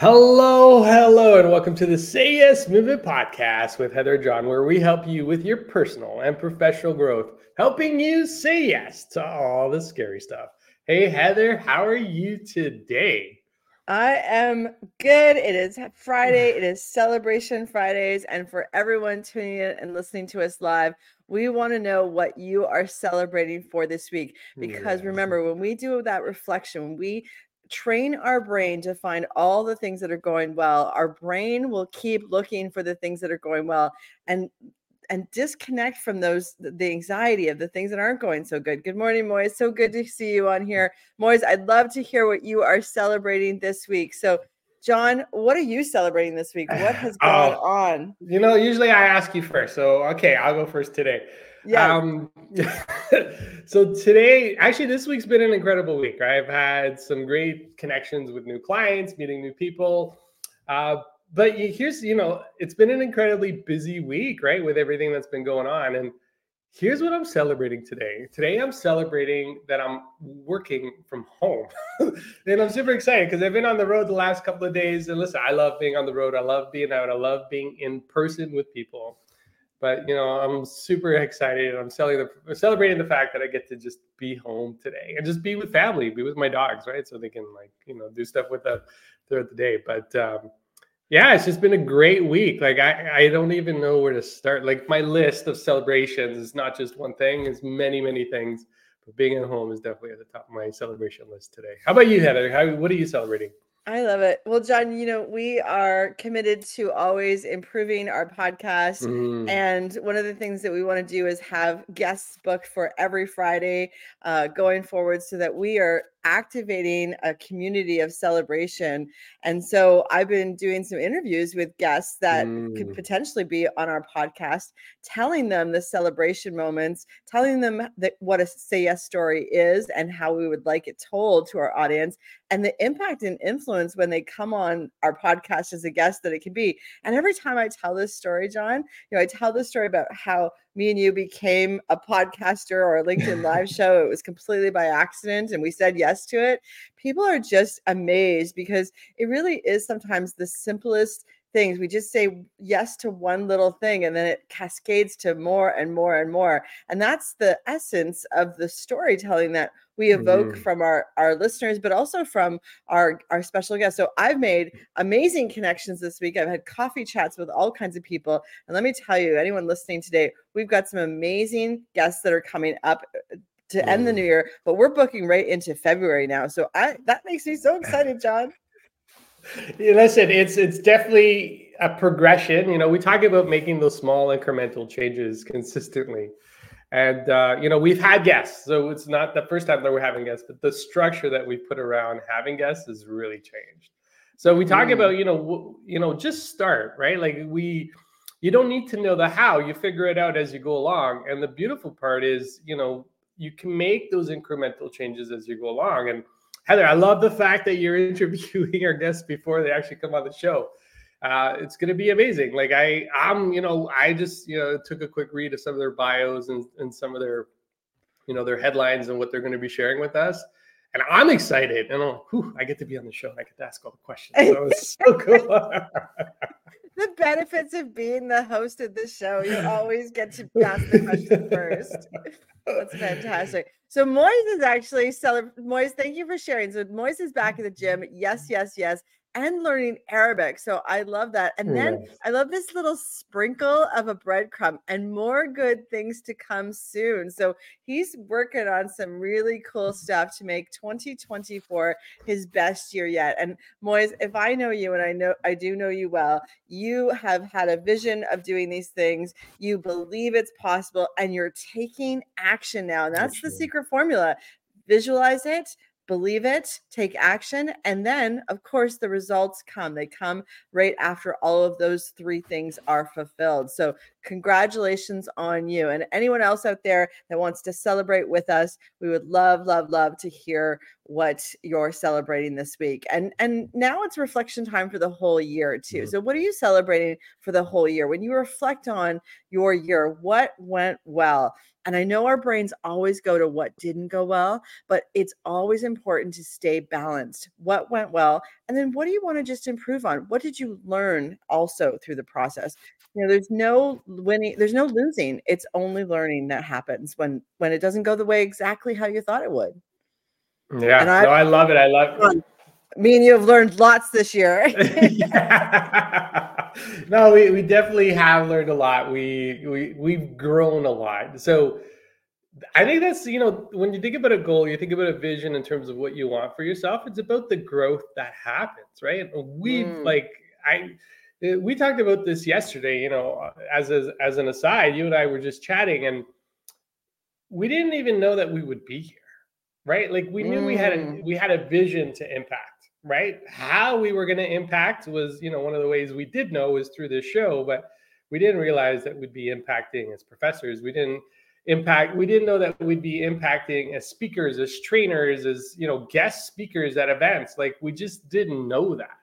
Hello, hello, and welcome to the Say Yes Movement Podcast with Heather John, where we help you with your personal and professional growth, helping you say yes to all the scary stuff. Hey, Heather, how are you today? I am good. It is Friday. It is Celebration Fridays. And for everyone tuning in and listening to us live, we want to know what you are celebrating for this week. Because remember, when we do that reflection, we train our brain to find all the things that are going well our brain will keep looking for the things that are going well and and disconnect from those the anxiety of the things that aren't going so good. Good morning, Moise. So good to see you on here. Moise, I'd love to hear what you are celebrating this week. So John, what are you celebrating this week? What has gone oh, on? You know, usually I ask you first. So okay, I'll go first today. Yeah. Um, so today, actually, this week's been an incredible week. I've had some great connections with new clients, meeting new people. Uh, but here's, you know, it's been an incredibly busy week, right, with everything that's been going on. And here's what I'm celebrating today. Today, I'm celebrating that I'm working from home. and I'm super excited because I've been on the road the last couple of days. And listen, I love being on the road. I love being out. I love being in person with people but you know i'm super excited. I'm celebrating the fact that i get to just be home today and just be with family be with my dogs right? So they can like you know do stuff with them throughout the day. But um, yeah it's just been a great week. Like i i don't even know where to start. Like my list of celebrations is not just one thing it's many many things but being at home is definitely at the top of my celebration list today. How about you heather? How what are you celebrating I love it. Well, John, you know, we are committed to always improving our podcast. Mm. And one of the things that we want to do is have guests booked for every Friday uh, going forward so that we are activating a community of celebration. And so I've been doing some interviews with guests that mm. could potentially be on our podcast, telling them the celebration moments, telling them that what a say yes story is and how we would like it told to our audience and the impact and influence when they come on our podcast as a guest that it can be. And every time I tell this story, John, you know, I tell this story about how me and you became a podcaster or a LinkedIn live show. It was completely by accident and we said yes to it. People are just amazed because it really is sometimes the simplest things. We just say yes to one little thing and then it cascades to more and more and more. And that's the essence of the storytelling that we evoke mm-hmm. from our our listeners but also from our our special guests. So I've made amazing connections this week. I've had coffee chats with all kinds of people. And let me tell you, anyone listening today, we've got some amazing guests that are coming up uh, to end the new year, but we're booking right into February now. So I that makes me so excited, John. Listen, it's it's definitely a progression. You know, we talk about making those small incremental changes consistently. And uh, you know, we've had guests, so it's not the first time that we're having guests, but the structure that we put around having guests has really changed. So we talk mm. about, you know, w- you know, just start, right? Like we you don't need to know the how, you figure it out as you go along. And the beautiful part is, you know, you can make those incremental changes as you go along. And Heather, I love the fact that you're interviewing our guests before they actually come on the show. Uh, it's going to be amazing. Like I, I'm, you know, I just, you know, took a quick read of some of their bios and, and some of their, you know, their headlines and what they're going to be sharing with us. And I'm excited. And oh, whew, I get to be on the show and I get to ask all the questions. So it's so cool. the benefits of being the host of the show. You always get to ask the question first. That's fantastic. So Moise is actually celebrating. Moise, thank you for sharing. So Moise is back at the gym. Yes, yes, yes and learning Arabic. So I love that. And then yes. I love this little sprinkle of a breadcrumb and more good things to come soon. So he's working on some really cool stuff to make 2024 his best year yet. And Moise, if I know you and I know I do know you well, you have had a vision of doing these things. You believe it's possible and you're taking action now. And that's the secret formula. Visualize it, believe it, take action, and then, of course, the results come. They come right after all of those three things are fulfilled. So, congratulations on you. And anyone else out there that wants to celebrate with us, we would love, love, love to hear what you're celebrating this week. And and now it's reflection time for the whole year too. Mm-hmm. So, what are you celebrating for the whole year? When you reflect on your year, what went well? And I know our brains always go to what didn't go well, but it's always important to stay balanced. What went well? And then what do you want to just improve on? What did you learn also through the process? You know, there's no winning, there's no losing. It's only learning that happens when when it doesn't go the way exactly how you thought it would. Mm, yeah, I, no, I love it. I love it. Me and you have learned lots this year. no, we, we definitely have learned a lot. We we we've grown a lot. So I think that's you know when you think about a goal, you think about a vision in terms of what you want for yourself. It's about the growth that happens, right? We've mm. like I we talked about this yesterday. You know, as a, as an aside, you and I were just chatting, and we didn't even know that we would be here, right? Like we knew mm. we had a, mm. we had a vision to impact right? How we were going to impact was, you know, one of the ways we did know was through this show, but we didn't realize that we'd be impacting as professors. We didn't impact we didn't know that we'd be impacting as speakers as trainers as you know guest speakers at events like we just didn't know that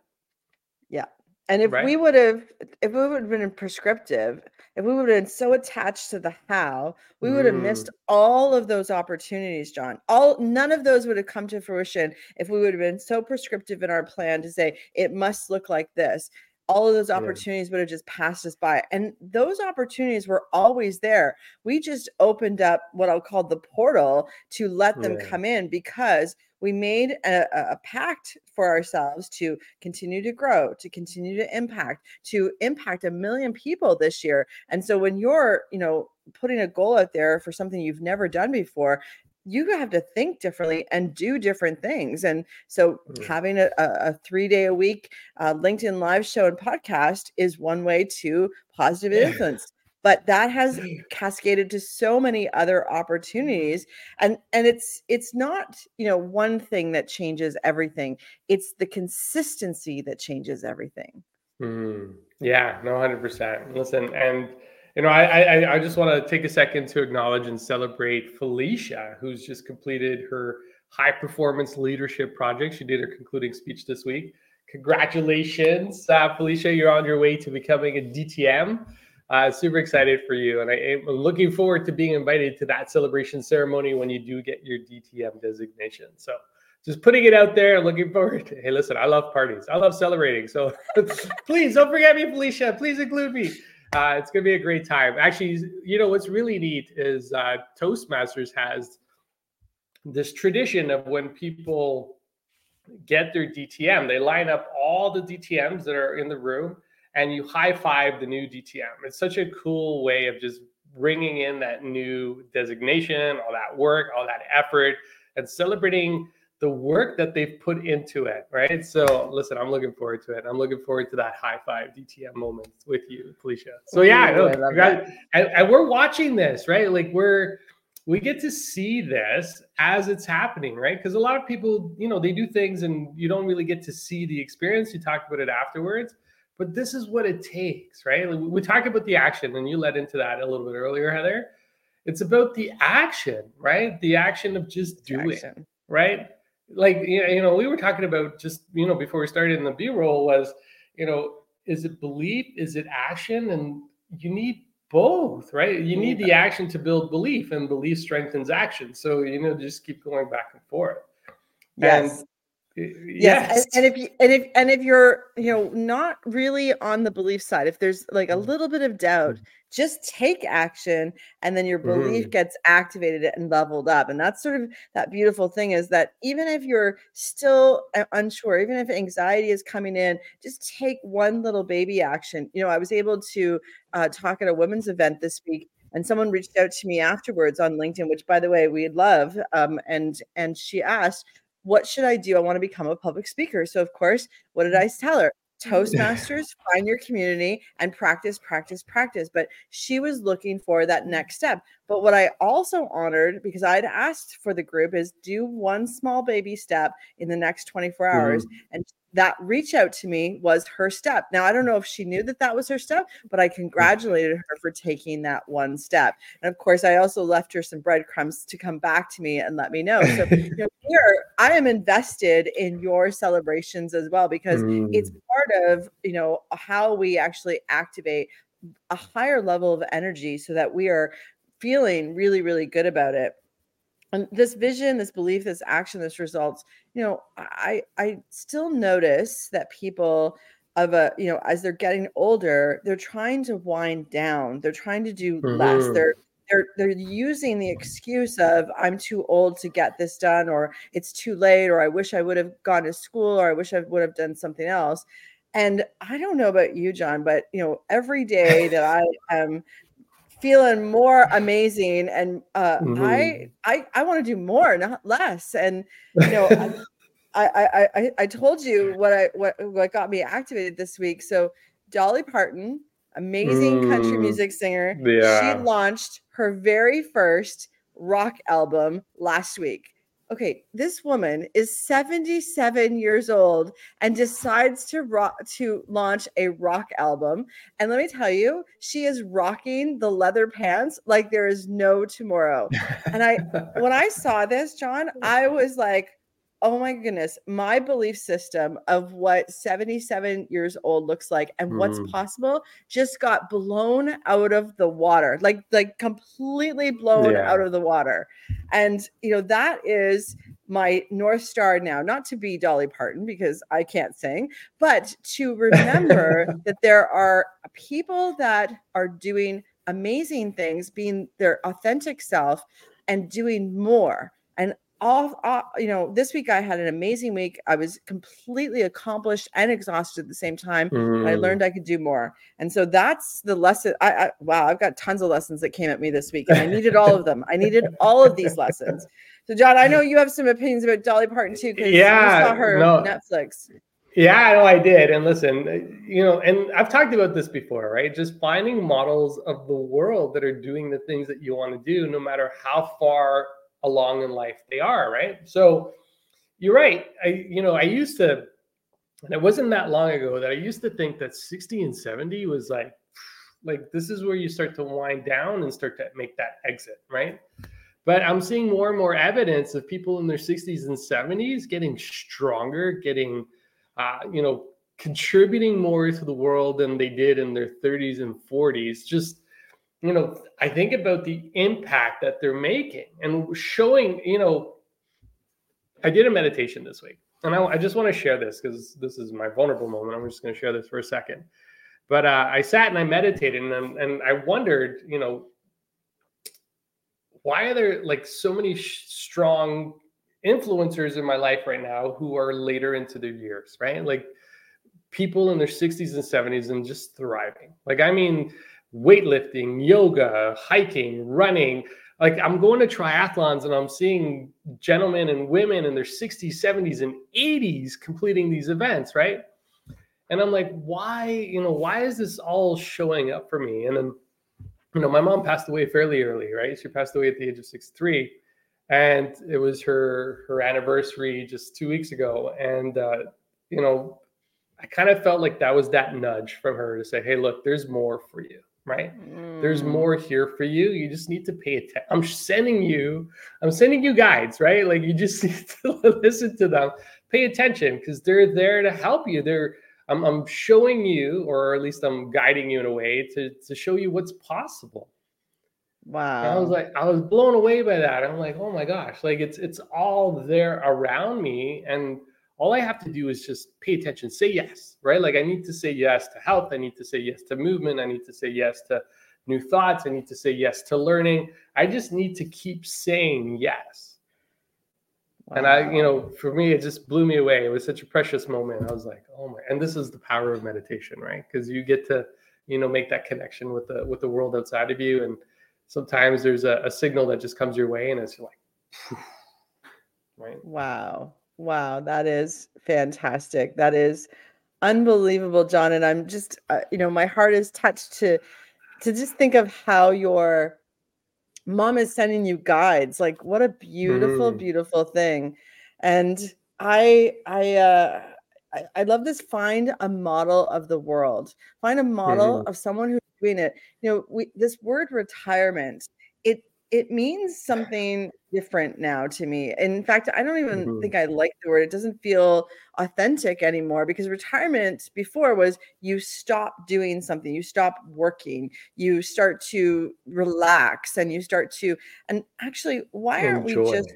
and if right? we would have if we would have been prescriptive if we would have been so attached to the how, we would have mm. missed all of those opportunities, John. All none of those would have come to fruition if we would have been so prescriptive in our plan to say it must look like this. All of those opportunities yeah. would have just passed us by. And those opportunities were always there. We just opened up what I'll call the portal to let them yeah. come in because we made a, a, pact for ourselves to continue to grow, to continue to impact, to impact a million people this year. And so when you're, you know, putting a goal out there for something you've never done before, you have to think differently and do different things. And so, mm. having a, a, three day a week uh, LinkedIn live show and podcast is one way to positive influence but that has cascaded to so many other opportunities and and it's it's not you know one thing that changes everything it's the consistency that changes everything. Mm, yeah no 100% listen and you know I, I i just want to take a second to acknowledge and celebrate felicia who's just completed her high performance leadership project. She did her concluding speech this week. Congratulations uh, felicia you're on your way to becoming a dtm uh, super excited for you, and I, am looking forward to being invited to that celebration ceremony when you do get your DTM designation. So, just putting it out there. Looking forward. To, hey, listen, I love parties. I love celebrating. So, please don't forget me, Felicia. Please include me. Uh, it's gonna be a great time. Actually, you know what's really neat is uh, Toastmasters has this tradition of when people get their DTM, they line up all the DTMs that are in the room and you high five the new DTM. It's such a cool way of just bringing in that new designation, all that work, all that effort, and celebrating the work that they've put into it, right? So, listen, I'm looking forward to it. I'm looking forward to that high five DTM moment with you, Felicia. So, yeah, Ooh, no, guys, and, and we're watching this, right? Like, we're we get to see this as it's happening, right? Because a lot of people, you know, they do things and you don't really get to see the experience. You talk about it afterwards but this is what it takes, right? we talk about the action, and you led into that a little bit earlier, Heather. It's about the action, right? The action of just doing, action. right? Like you know, we were talking about just you know before we started in the B roll was, you know, is it belief? Is it action? And you need both, right? You need the action to build belief, and belief strengthens action. So you know, just keep going back and forth. Yes. And yes, And, and, if you and if and if you're you know not really on the belief side if there's like a mm. little bit of doubt mm. just take action and then your belief mm. gets activated and leveled up and that's sort of that beautiful thing is that even if you're still uh, unsure even if anxiety is coming in just take one little baby action you know i was able to uh, talk at a women's event this week and someone reached out to me afterwards on linkedin which by the way we love um, and and she asked what should I do? I want to become a public speaker. So, of course, what did mm. I tell her? Mm. Toastmasters, find your community and practice, practice, practice. But she was looking for that mm. next step. But what I also honored, because I'd asked for the group, is do one small baby step in the next 24 hours. Mm-hmm. And that reach out to me was her step. Now, I don't know if she knew that that was her step, but I congratulated her for taking that one step. And of course, I also left her some breadcrumbs to come back to me and let me know. So you know, here, I am invested in your celebrations as well because mm. it's part of you know how we actually activate a higher level of energy so that we are feeling really, really good about it. And this vision, this belief, this action, this results, you know, I I still notice that people of a, you know, as they're getting older, they're trying to wind down, they're trying to do mm-hmm. less. They're they're they're using the excuse of I'm too old to get this done, or it's too late, or I wish I would have gone to school, or I wish I would have done something else. And I don't know about you, John, but you know, every day that I am feeling more amazing and uh, mm-hmm. I I I want to do more, not less. And you know, I, I I I told you what I what what got me activated this week. So Dolly Parton, amazing mm, country music singer, yeah. she launched her very first rock album last week okay, this woman is 77 years old and decides to rock to launch a rock album. And let me tell you, she is rocking the leather pants like there is no tomorrow. And I when I saw this, John, I was like, oh my goodness, my belief system of what 77 years old looks like and mm. what's possible just got blown out of the water, like like completely blown yeah. out of the water. And you know, that is my north star now, not to be Dolly Parton because I can't sing, but to remember that there are people that are doing amazing things, being their authentic self and doing more. And all, all, you know this week i had an amazing week i was completely accomplished and exhausted at the same time mm. i learned i could do more and so that's the lesson I, I, wow i've got tons of lessons that came at me this week and i needed all of them i needed all of these lessons so john i know you have some opinions about dolly parton too because yeah, you saw her no, netflix yeah, I know I did. And listen, you know, and I've talked about this before, right? Just finding models of the world that are doing the things that you want to do, no matter how far along in life they are, right? So you're right. I, you know, I used to, and it wasn't that long ago that I used to think that 60 and 70 was like, like this is where you start to wind down and start to make that exit, right? But I'm seeing more and more evidence of people in their 60s and 70s getting stronger, getting, uh, you know, contributing more to the world than they did in their 30s and 40s. Just you know, I think about the impact that they're making and showing, you know, I did a meditation this week and I, I just want to share this because this is my vulnerable moment. I'm just going to share this for a second. But uh, I sat and I meditated and, and I wondered, you know, why are there like so many sh- strong influencers in my life right now who are later into their years, right? Like people in their 60s and 70s and just thriving. Like, I mean, weightlifting, yoga, hiking, running. Like I'm going to triathlons and I'm seeing gentlemen and women in their 60s, 70s, and 80s completing these events, right? And I'm like, why, you know, why is this all showing up for me? And then, you know, my mom passed away fairly early, right? She passed away at the age of 63. And it was her her anniversary just two weeks ago. And uh, you know, I kind of felt like that was that nudge from her to say, hey, look, there's more for you right? Mm. There's more here for you. You just need to pay attention. I'm sending you, I'm sending you guides, right? Like you just need to listen to them, pay attention because they're there to help you. They're I'm, I'm showing you, or at least I'm guiding you in a way to to show you what's possible. Wow. And I was like, I was blown away by that. I'm like, oh my gosh, like it's it's all there around me. And all I have to do is just pay attention, say yes, right? Like I need to say yes to health. I need to say yes to movement. I need to say yes to new thoughts. I need to say yes to learning. I just need to keep saying yes. Wow. And I, you know, for me, it just blew me away. It was such a precious moment. I was like, oh my, and this is the power of meditation, right? Because you get to, you know, make that connection with the with the world outside of you. And sometimes there's a, a signal that just comes your way and it's like, right? Wow. Wow, that is fantastic. That is unbelievable, John. And I'm just, uh, you know, my heart is touched to to just think of how your mom is sending you guides. Like, what a beautiful, mm. beautiful thing. And I, I, uh, I, I love this. Find a model of the world. Find a model mm. of someone who's doing it. You know, we this word retirement. It it means something different now to me. In fact, I don't even mm-hmm. think I like the word. It doesn't feel authentic anymore because retirement before was you stop doing something, you stop working, you start to relax and you start to and actually why aren't we just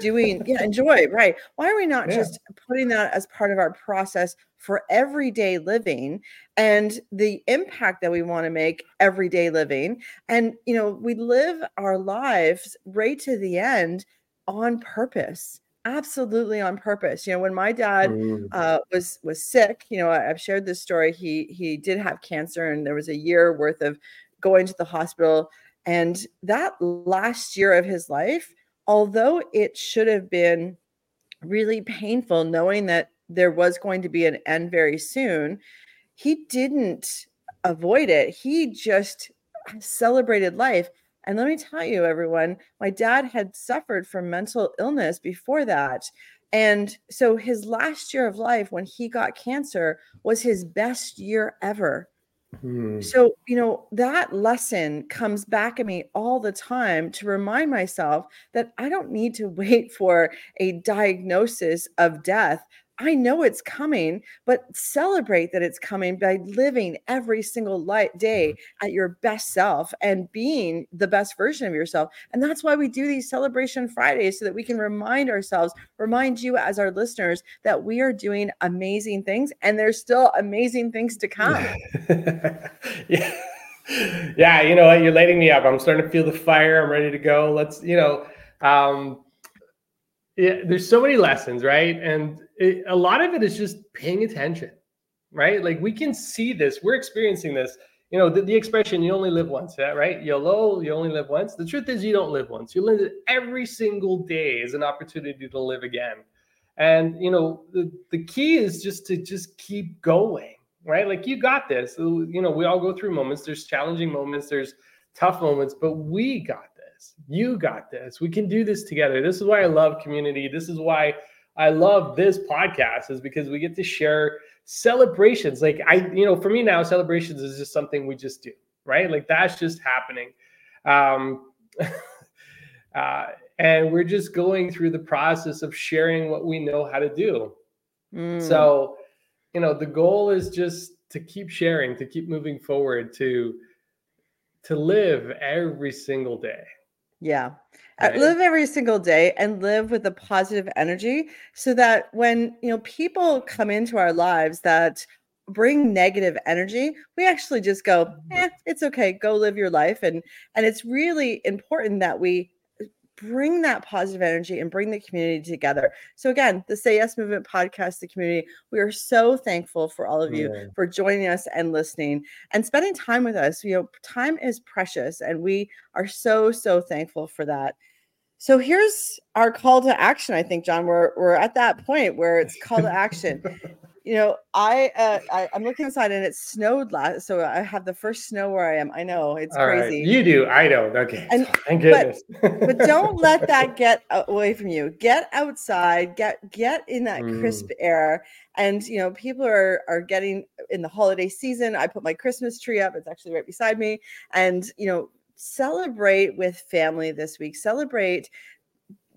doing yeah enjoy right why are we not yeah. just putting that as part of our process for everyday living and the impact that we want to make everyday living and you know we live our lives right to the end on purpose absolutely on purpose you know when my dad mm. uh, was was sick you know I, have shared this story he he did have cancer and there was a year worth of going to the hospital and that last year of his life although it should have been really painful knowing that there was going to be an end very soon, he didn't avoid it. He just celebrated life. And let me tell you, everyone, my dad had suffered from mental illness before that. And so his last year of life, when he got cancer, was his best year ever. Hmm. So, you know, that lesson comes back at me all the time to remind myself that I don't need to wait for a diagnosis of death. I know it's coming, but celebrate that it's coming by living every single light day mm-hmm. at your best self and being the best version of yourself. And that's why we do these celebration Fridays so that we can remind ourselves, remind you as our listeners that we are doing amazing things and there's still amazing things to come. yeah. Yeah, you know what? You're lighting me up. I'm starting to feel the fire. I'm ready to go. Let's, you know, um, yeah, there's so many lessons, right? And it, a lot of it is just paying attention, right? Like we can see this, we're experiencing this. You know, the, the expression "you only live once," yeah, right? YOLO, you only live once. The truth is, you don't live once. You live every single day is an opportunity to live again. And you know, the, the key is just to just keep going, right? Like you got this. You know, we all go through moments. There's challenging moments. There's tough moments, but we got this. You got this. We can do this together. This is why I love community. This is why I love this podcast is because we get to share celebrations. Like I, you know, for me now, celebrations is just something we just do, right? Like that's just happening. Um, uh, and we're just going through the process of sharing what we know how to do. Mm. So, you know, the goal is just to keep sharing, to keep moving forward, to to live every single day. Yeah. Right. live every single day and live with a positive energy so that when you know people come into our lives that bring negative energy we actually just go mm-hmm. eh, it's okay go live your life and and it's really important that we bring that positive energy and bring the community together. So again, the Say Yes Movement podcast, the community, we are so thankful for all of you yeah. for joining us and listening and spending time with us. You know, time is precious and we are so so thankful for that. So here's our call to action. I think, John, we're we're at that point where it's call to action. you know, I, uh, I am looking outside and it snowed last, so I have the first snow where I am. I know it's All crazy. Right. You do, I don't. Okay, and, thank goodness. But, but don't let that get away from you. Get outside. Get get in that mm. crisp air. And you know, people are are getting in the holiday season. I put my Christmas tree up. It's actually right beside me. And you know, celebrate with family this week. Celebrate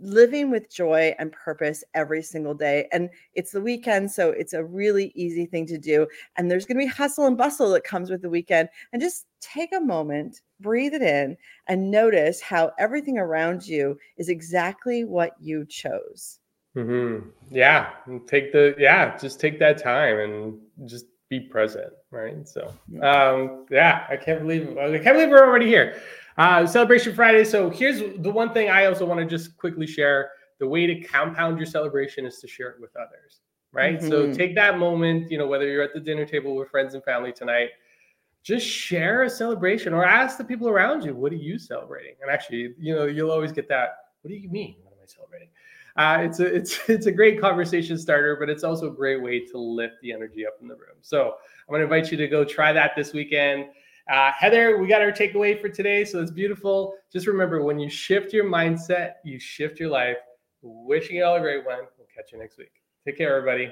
living with joy and purpose every single day. And it's the weekend, so it's a really easy thing to do. And there's going to be hustle and bustle that comes with the weekend. And just take a moment, breathe it in, and notice how everything around you is exactly what you chose. Mm-hmm. Yeah. Take the, yeah, just take that time and just be present. Right. So, um, yeah, I can't believe, I can't believe we're already here. Uh, celebration Friday. So here's the one thing I also want to just quickly share. The way to compound your celebration is to share it with others, right? Mm-hmm. So take that moment, you know, whether you're at the dinner table with friends and family tonight, just share a celebration or ask the people around you, what are you celebrating? And actually, you know, you'll always get that. What do you mean? What am I celebrating? Uh, it's a it's it's a great conversation starter, but it's also a great way to lift the energy up in the room. So I'm going to invite you to go try that this weekend. Uh, Heather, we got our takeaway for today. So it's beautiful. Just remember when you shift your mindset, you shift your life. Wishing you all a great one. We'll catch you next week. Take care, everybody.